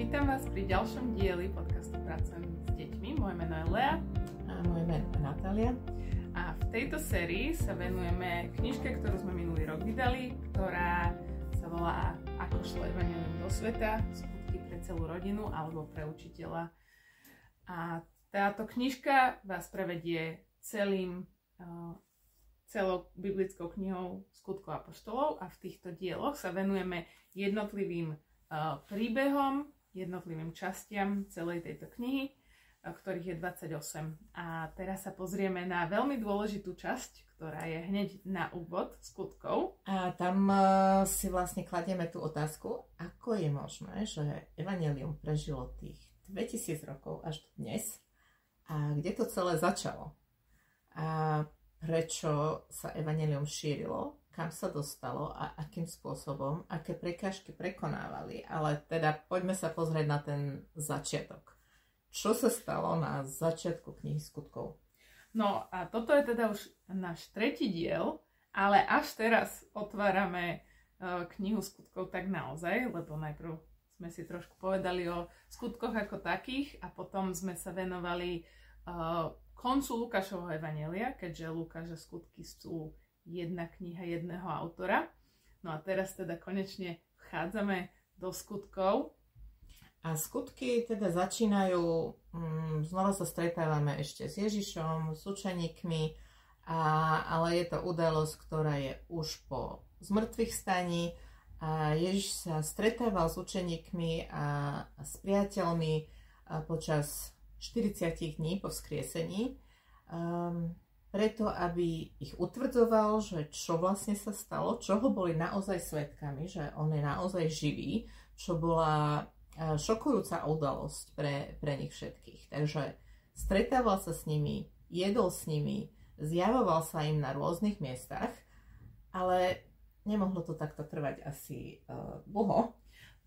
Vítam vás pri ďalšom dieli podcastu Pracujem s deťmi. Moje meno je Lea. A moje meno je Natália. A v tejto sérii sa venujeme knižke, ktorú sme minulý rok vydali, ktorá sa volá Ako šlo Evangelium do sveta, skutky pre celú rodinu alebo pre učiteľa. A táto knižka vás prevedie celým celou biblickou knihou skutkov apoštolov a v týchto dieloch sa venujeme jednotlivým príbehom, jednotlivým častiam celej tejto knihy, ktorých je 28. A teraz sa pozrieme na veľmi dôležitú časť, ktorá je hneď na úvod skutkov. A tam si vlastne kladieme tú otázku, ako je možné, že Evangelium prežilo tých 2000 rokov až dnes a kde to celé začalo. A prečo sa Evangelium šírilo kam sa dostalo a akým spôsobom, aké prekážky prekonávali. Ale teda poďme sa pozrieť na ten začiatok. Čo sa stalo na začiatku knihy skutkov? No a toto je teda už náš tretí diel, ale až teraz otvárame uh, knihu skutkov tak naozaj, lebo najprv sme si trošku povedali o skutkoch ako takých a potom sme sa venovali uh, koncu Lukášovho evanelia, keďže Lukáša skutky sú jedna kniha jedného autora. No a teraz teda konečne vchádzame do skutkov. A skutky teda začínajú, mm, znova sa stretávame ešte s Ježišom, s učeníkmi, a, ale je to udalosť, ktorá je už po zmrtvých staní. A Ježiš sa stretával s učeníkmi a, a s priateľmi a počas 40 dní po vzkriesení. Um, preto aby ich utvrdzoval, že čo vlastne sa stalo, čoho boli naozaj svetkami, že on je naozaj živý, čo bola e, šokujúca udalosť pre, pre nich všetkých. Takže stretával sa s nimi, jedol s nimi, zjavoval sa im na rôznych miestach, ale nemohlo to takto trvať asi uh, dlho.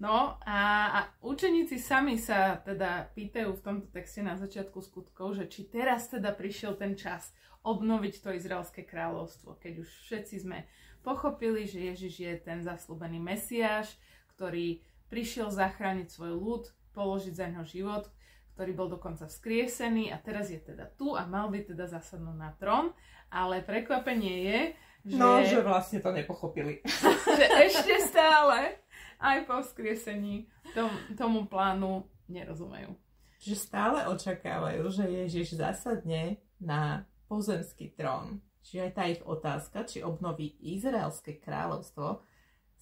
No a, a učeníci sami sa teda pýtajú v tomto texte na začiatku skutkov, že či teraz teda prišiel ten čas, obnoviť to izraelské kráľovstvo. Keď už všetci sme pochopili, že Ježiš je ten zaslúbený Mesiáš, ktorý prišiel zachrániť svoj ľud, položiť za ňo život, ktorý bol dokonca vzkriesený a teraz je teda tu a mal by teda zasadnúť na trón. Ale prekvapenie je, že... No, že vlastne to nepochopili. že ešte stále aj po vzkriesení tom, tomu plánu nerozumejú. Že stále očakávajú, že Ježiš zasadne na pozemský trón. Čiže aj tá ich otázka, či obnoví Izraelské kráľovstvo,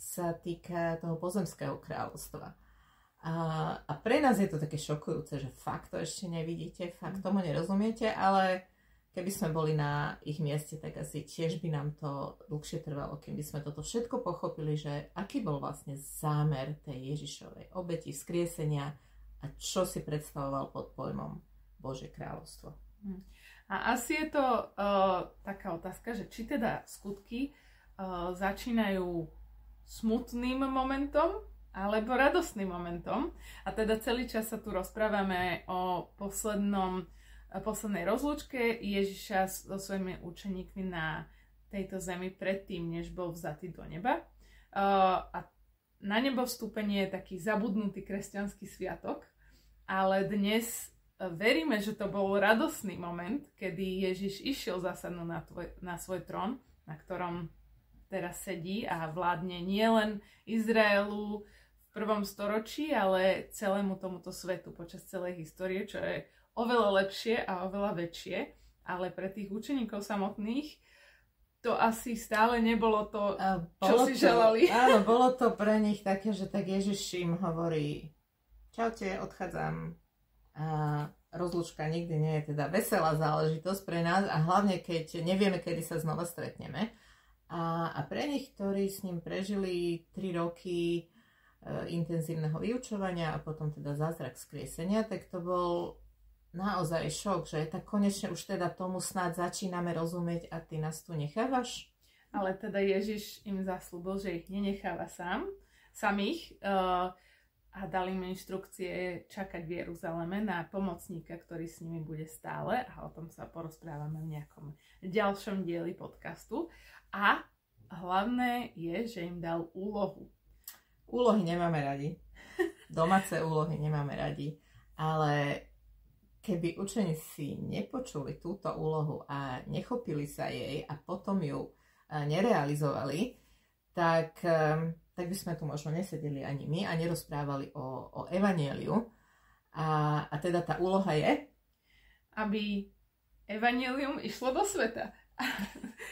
sa týka toho pozemského kráľovstva. A, a pre nás je to také šokujúce, že fakt to ešte nevidíte, fakt mm. tomu nerozumiete, ale keby sme boli na ich mieste, tak asi tiež by nám to dlhšie trvalo, keby sme toto všetko pochopili, že aký bol vlastne zámer tej Ježišovej obeti, skriesenia a čo si predstavoval pod pojmom Bože kráľovstvo. Mm. A asi je to uh, taká otázka, že či teda skutky uh, začínajú smutným momentom alebo radostným momentom. A teda celý čas sa tu rozprávame o poslednom, poslednej rozlúčke Ježiša so svojimi učeníkmi na tejto zemi predtým, než bol vzatý do neba. A na nebo vstúpenie je taký zabudnutý kresťanský sviatok, ale dnes veríme, že to bol radosný moment, kedy Ježiš išiel zasadnúť na, tvoj, na svoj trón, na ktorom teraz sedí a vládne nielen Izraelu v prvom storočí, ale celému tomuto svetu počas celej histórie, čo je oveľa lepšie a oveľa väčšie. Ale pre tých učeníkov samotných to asi stále nebolo to, čo si to, želali. Áno, bolo to pre nich také, že tak Ježiš im hovorí, čaute, odchádzam, a rozlúčka nikdy nie je teda veselá záležitosť pre nás a hlavne keď nevieme, kedy sa znova stretneme. A, a pre nich, ktorí s ním prežili 3 roky e, intenzívneho vyučovania a potom teda zázrak skriesenia, tak to bol naozaj šok, že tak konečne už teda tomu snad začíname rozumieť a ty nás tu nechávaš. Ale teda Ježiš im zaslúbil, že ich nenecháva sám, samých. Uh, a dali im inštrukcie čakať v Jeruzaleme na pomocníka, ktorý s nimi bude stále a o tom sa porozprávame v nejakom ďalšom dieli podcastu. A hlavné je, že im dal úlohu. Úlohy nemáme radi. domáce úlohy nemáme radi, ale keby učeníci nepočuli túto úlohu a nechopili sa jej a potom ju nerealizovali, tak, tak by sme tu možno nesedeli ani my a nerozprávali o, o evanieliu. A, a teda tá úloha je? Aby evanelium išlo do sveta.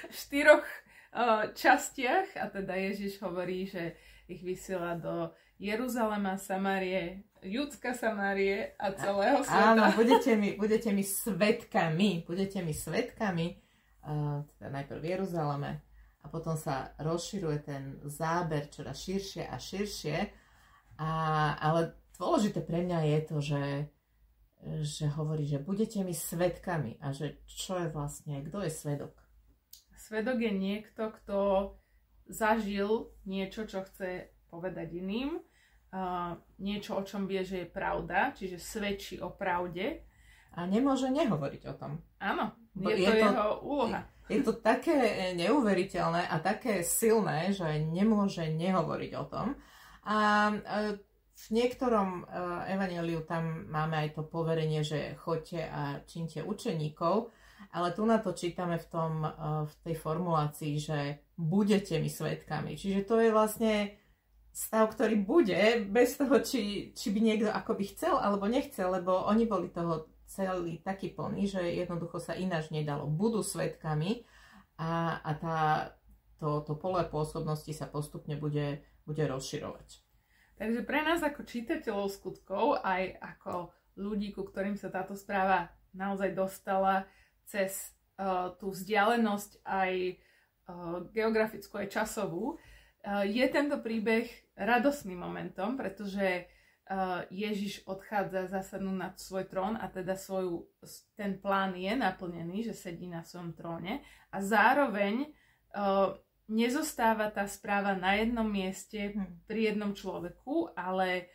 v štyroch uh, častiach a teda Ježiš hovorí, že ich vysiela do Jeruzalema, Samárie, Judska Samárie a celého sveta. Áno, budete mi, budete mi svetkami, budete mi svetkami, uh, teda najprv v Jeruzaleme a potom sa rozširuje ten záber čoraz širšie a širšie. A, ale dôležité pre mňa je to, že že hovorí, že budete mi svetkami a že čo je vlastne, kto je svedok? Svedok je niekto, kto zažil niečo, čo chce povedať iným, uh, niečo, o čom vie, že je pravda, čiže svedčí o pravde. A nemôže nehovoriť o tom. Áno, je, je to, to jeho úloha. Je to také neuveriteľné a také silné, že nemôže nehovoriť o tom. A v niektorom uh, evaneliu tam máme aj to poverenie, že choďte a činte učeníkov, ale tu na to čítame v, tom, v tej formulácii, že budete mi svetkami. Čiže to je vlastne stav, ktorý bude, bez toho, či, či by niekto ako by chcel alebo nechcel, lebo oni boli toho celý taký plný, že jednoducho sa ináč nedalo. Budú svetkami a, a tá, to, to pole pôsobnosti sa postupne bude, bude rozširovať. Takže pre nás ako čitateľov skutkov, aj ako ľudí, ku ktorým sa táto správa naozaj dostala cez uh, tú vzdialenosť aj uh, geografickú, aj časovú, uh, je tento príbeh radosným momentom, pretože uh, Ježiš odchádza zasadnúť na svoj trón a teda svoju, ten plán je naplnený, že sedí na svojom tróne a zároveň uh, nezostáva tá správa na jednom mieste hm. pri jednom človeku, ale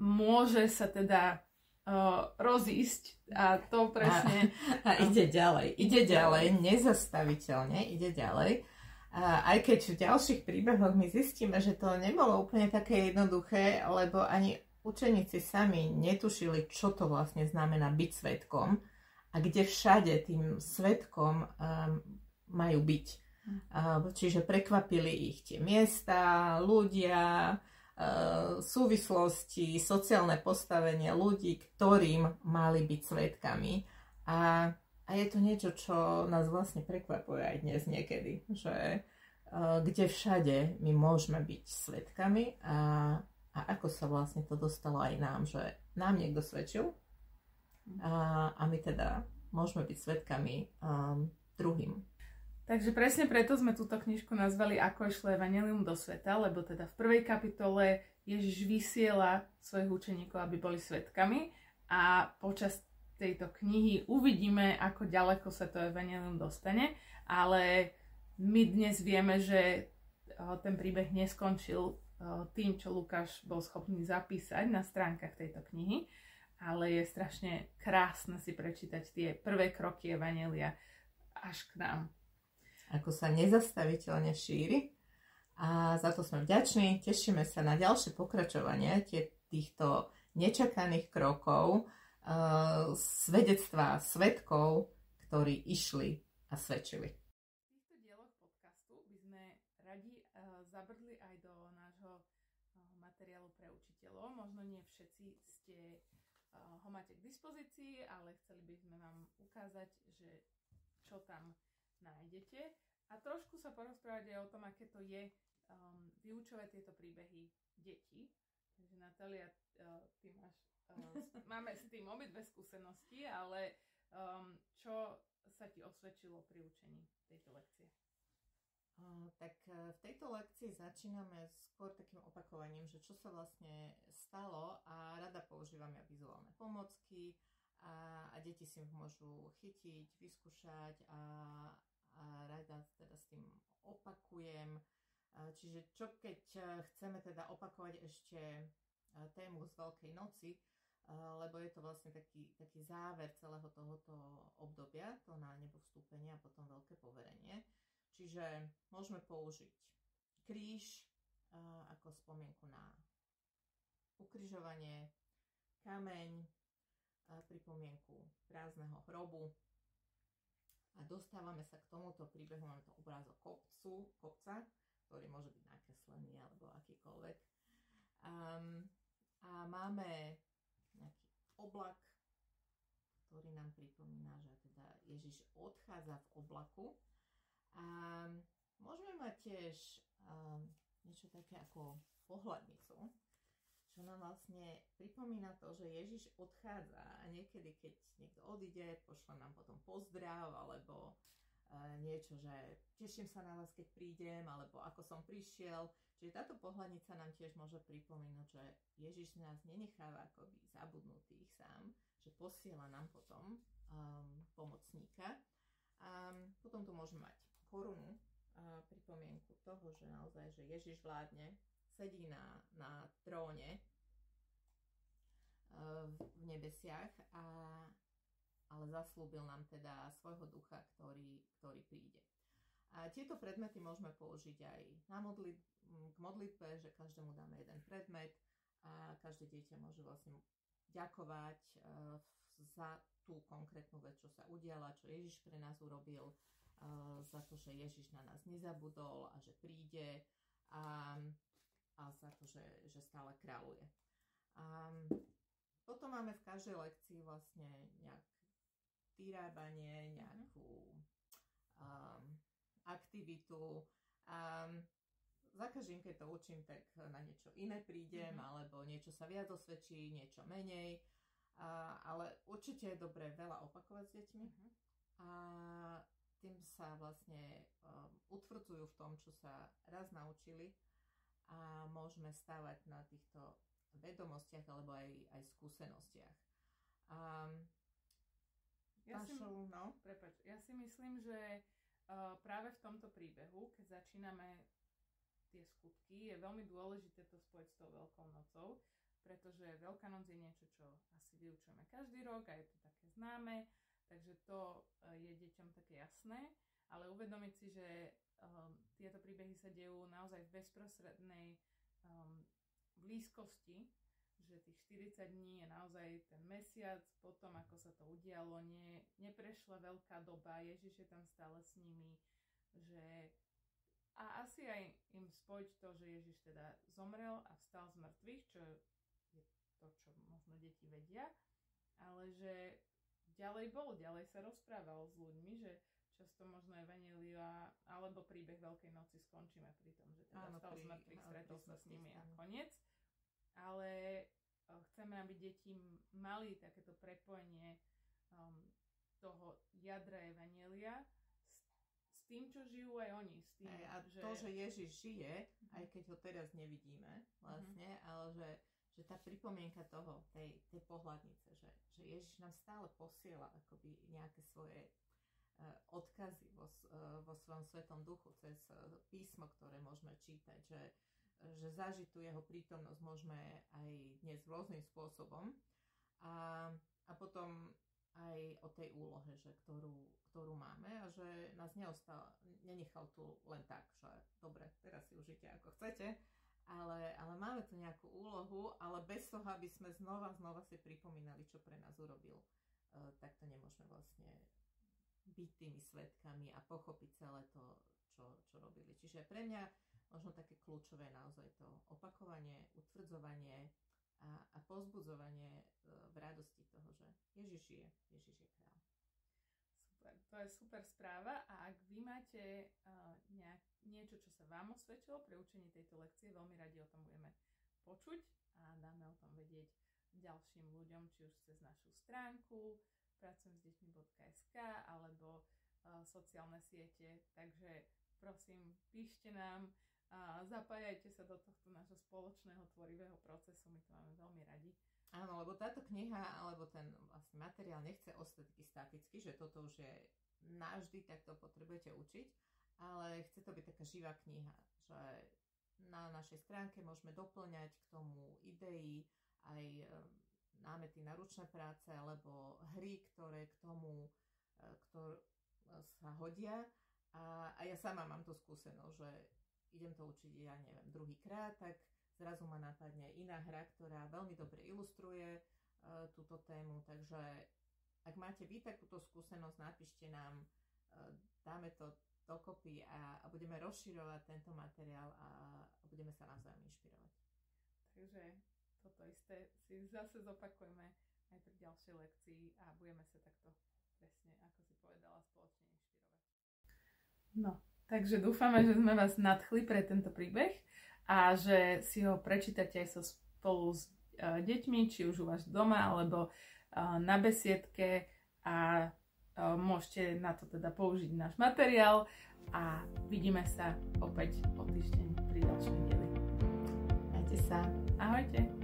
môže sa teda uh, rozísť a to presne... A, a ide ďalej, ide ďalej, nezastaviteľne ide ďalej. Aj keď v ďalších príbehoch my zistíme, že to nebolo úplne také jednoduché, lebo ani učeníci sami netušili, čo to vlastne znamená byť svetkom a kde všade tým svetkom um, majú byť. Čiže prekvapili ich tie miesta, ľudia, súvislosti, sociálne postavenie ľudí, ktorým mali byť svetkami. A, a je to niečo, čo nás vlastne prekvapuje aj dnes niekedy, že kde všade my môžeme byť svetkami a, a ako sa vlastne to dostalo aj nám, že nám niekto svedčil a, a my teda môžeme byť svetkami um, druhým. Takže presne preto sme túto knižku nazvali Ako išlo Evangelium do sveta, lebo teda v prvej kapitole Ježiš vysiela svojich učeníkov, aby boli svetkami a počas tejto knihy uvidíme, ako ďaleko sa to Evangelium dostane, ale my dnes vieme, že ten príbeh neskončil tým, čo Lukáš bol schopný zapísať na stránkach tejto knihy, ale je strašne krásne si prečítať tie prvé kroky Evangelia až k nám ako sa nezastaviteľne šíri. A za to sme vďační. Tešíme sa na ďalšie pokračovanie týchto nečakaných krokov, uh, svedectva svetkov, ktorí išli a svedčili. V týchto dieloch podcastu by sme radi uh, zabrdli aj do nášho uh, materiálu pre učiteľov. Možno nie všetci ste uh, ho máte k dispozícii, ale chceli by sme vám ukázať, že čo tam nájdete a trošku sa porozprávať aj o tom, aké to je um, vyučovať tieto príbehy detí. Takže Natália, uh, ty máš, máme s tým obidve skúsenosti, ale um, čo sa ti osvedčilo pri učení tejto lekcie? Tak uh, v tejto lekcii začíname skôr takým opakovaním, že čo sa vlastne stalo a rada používame vizuálne pomocky a, a deti si ich môžu chytiť, vyskúšať a, a rada teda s tým opakujem. Čiže čo keď e, chceme teda opakovať ešte e, tému z Veľkej noci, e, lebo je to vlastne taký, taký záver celého tohoto obdobia, to na nebo vstúpenie a potom veľké poverenie. Čiže môžeme použiť kríž ako spomienku na ukrižovanie, kameň, pripomienku prázdneho hrobu. A dostávame sa k tomuto príbehu, máme to obrázok kopcu, kopca, ktorý môže byť nakreslený alebo akýkoľvek. Um, a máme oblak, ktorý nám pripomína, že teda Ježiš odchádza v oblaku. A môžeme mať tiež um, niečo také ako pohľadnicu, čo nám vlastne pripomína to, že Ježiš odchádza a niekedy, keď niekto odíde, pošle nám potom pozdrav alebo uh, niečo, že teším sa na vás, keď prídem, alebo ako som prišiel. Čiže táto pohľadnica nám tiež môže pripomínať, že Ježiš nás nenecháva akoby zabudnutých sám, že posiela nám potom um, pomocníka. A potom tu môžeme mať korunu, uh, pripomienku toho, že naozaj, že Ježiš vládne sedí na, na tróne eh, v nebesiach, a, ale zaslúbil nám teda svojho ducha, ktorý, ktorý príde. A tieto predmety môžeme použiť aj na modlit- k modlitbe, že každému dáme jeden predmet a každé dieťa môže vlastne ďakovať eh, za tú konkrétnu vec, čo sa udiala, čo Ježiš pre nás urobil, eh, za to, že Ježiš na nás nezabudol a že príde. A a za to, že, že stále kráľuje. A potom máme v každej lekcii vlastne nejak vyrábanie, nejakú um, aktivitu. Um, za každým, keď to učím, tak na niečo iné prídem, mm-hmm. alebo niečo sa viac osvedčí, niečo menej. A, ale určite je dobré veľa opakovať s deťmi. Mm-hmm. A tým sa vlastne um, utvrdzujú v tom, čo sa raz naučili a môžeme stavať na týchto vedomostiach alebo aj, aj skúsenostiach. Um, ja, si, no? Prepač, ja si myslím, že práve v tomto príbehu, keď začíname tie skutky, je veľmi dôležité to spojiť s tou Veľkou nocou, pretože Veľká noc je niečo, čo asi vyučujeme každý rok a je to také známe, takže to je deťom také jasné, ale uvedomiť si, že um, tieto príbehy sa dejú naozaj v bezprostrednej um, blízkosti, že tých 40 dní je naozaj ten mesiac potom, ako sa to udialo, nie, neprešla veľká doba, Ježiš je tam stále s nimi, že a asi aj im spojiť to, že Ježiš teda zomrel a vstal z mŕtvych, čo je to, čo možno deti vedia, ale že ďalej bol, ďalej sa rozprával s ľuďmi, že často možno Evanelia alebo príbeh Veľkej noci skončíme pri tom, že teda áno, stal z mŕtvych, stretol sa s nimi a koniec. Ale uh, chceme, aby deti mali takéto prepojenie um, jadra Evanelia s, s tým, čo žijú aj oni. S tým, aj, a že... to, že Ježiš žije, mm-hmm. aj keď ho teraz nevidíme vlastne, mm-hmm. ale že že tá pripomienka toho, tej, tej pohľadnice, že, že Ježiš nám stále posiela akoby nejaké svoje Eh, odkazy vo, eh, vo svojom svetom duchu cez eh, písmo, ktoré môžeme čítať, že, že zažitú jeho prítomnosť môžeme aj dnes rôznym spôsobom. A, a potom aj o tej úlohe, že ktorú, ktorú máme a že nás neostal, nenechal tu len tak, že dobre, teraz si užite ako chcete, ale, ale máme tu nejakú úlohu, ale bez toho, aby sme znova, znova si pripomínali, čo pre nás urobil, tak to nemôžeme vlastne byť tými svetkami a pochopiť celé to, čo, čo robili. Čiže pre mňa možno také kľúčové naozaj to opakovanie, utvrdzovanie a, a pozbudzovanie e, v radosti toho, že Ježiš je, Ježiš je král. Super, to je super správa a ak vy máte uh, nejak, niečo, čo sa vám osvedčilo pri učení tejto lekcie, veľmi radi o tom budeme počuť a dáme o tom vedieť ďalším ľuďom, či už cez našu stránku, pracujem s deťmi.sk alebo uh, sociálne siete, takže prosím, píšte nám a zapájajte sa do tohto nášho spoločného tvorivého procesu, my to máme veľmi radi. Áno, lebo táto kniha alebo ten vlastne materiál nechce ostať taký statický, že toto už je navždy, tak to potrebujete učiť, ale chce to byť taká živá kniha, že na našej stránke môžeme doplňať k tomu idei, aj námety na ručné práce alebo hry, ktoré k tomu e, ktor, sa hodia. A, a ja sama mám tú skúsenosť, že idem to učiť, ja neviem, druhýkrát, tak zrazu ma napadne iná hra, ktorá veľmi dobre ilustruje uh, túto tému, takže ak máte vy takúto skúsenosť, napíšte nám, uh, dáme to dokopy a, a budeme rozširovať tento materiál a, a budeme sa navzájom inšpirovať. Takže toto isté si zase zopakujeme aj pri ďalšej lekcii a budeme sa takto presne, ako si povedala, spoločne inšpirovať. No, takže dúfame, že sme vás nadchli pre tento príbeh a že si ho prečítate aj so spolu s uh, deťmi, či už u vás doma alebo uh, na besiedke a uh, môžete na to teda použiť náš materiál a vidíme sa opäť o týždeň pri ďalšom dieli. Majte sa. Ahojte.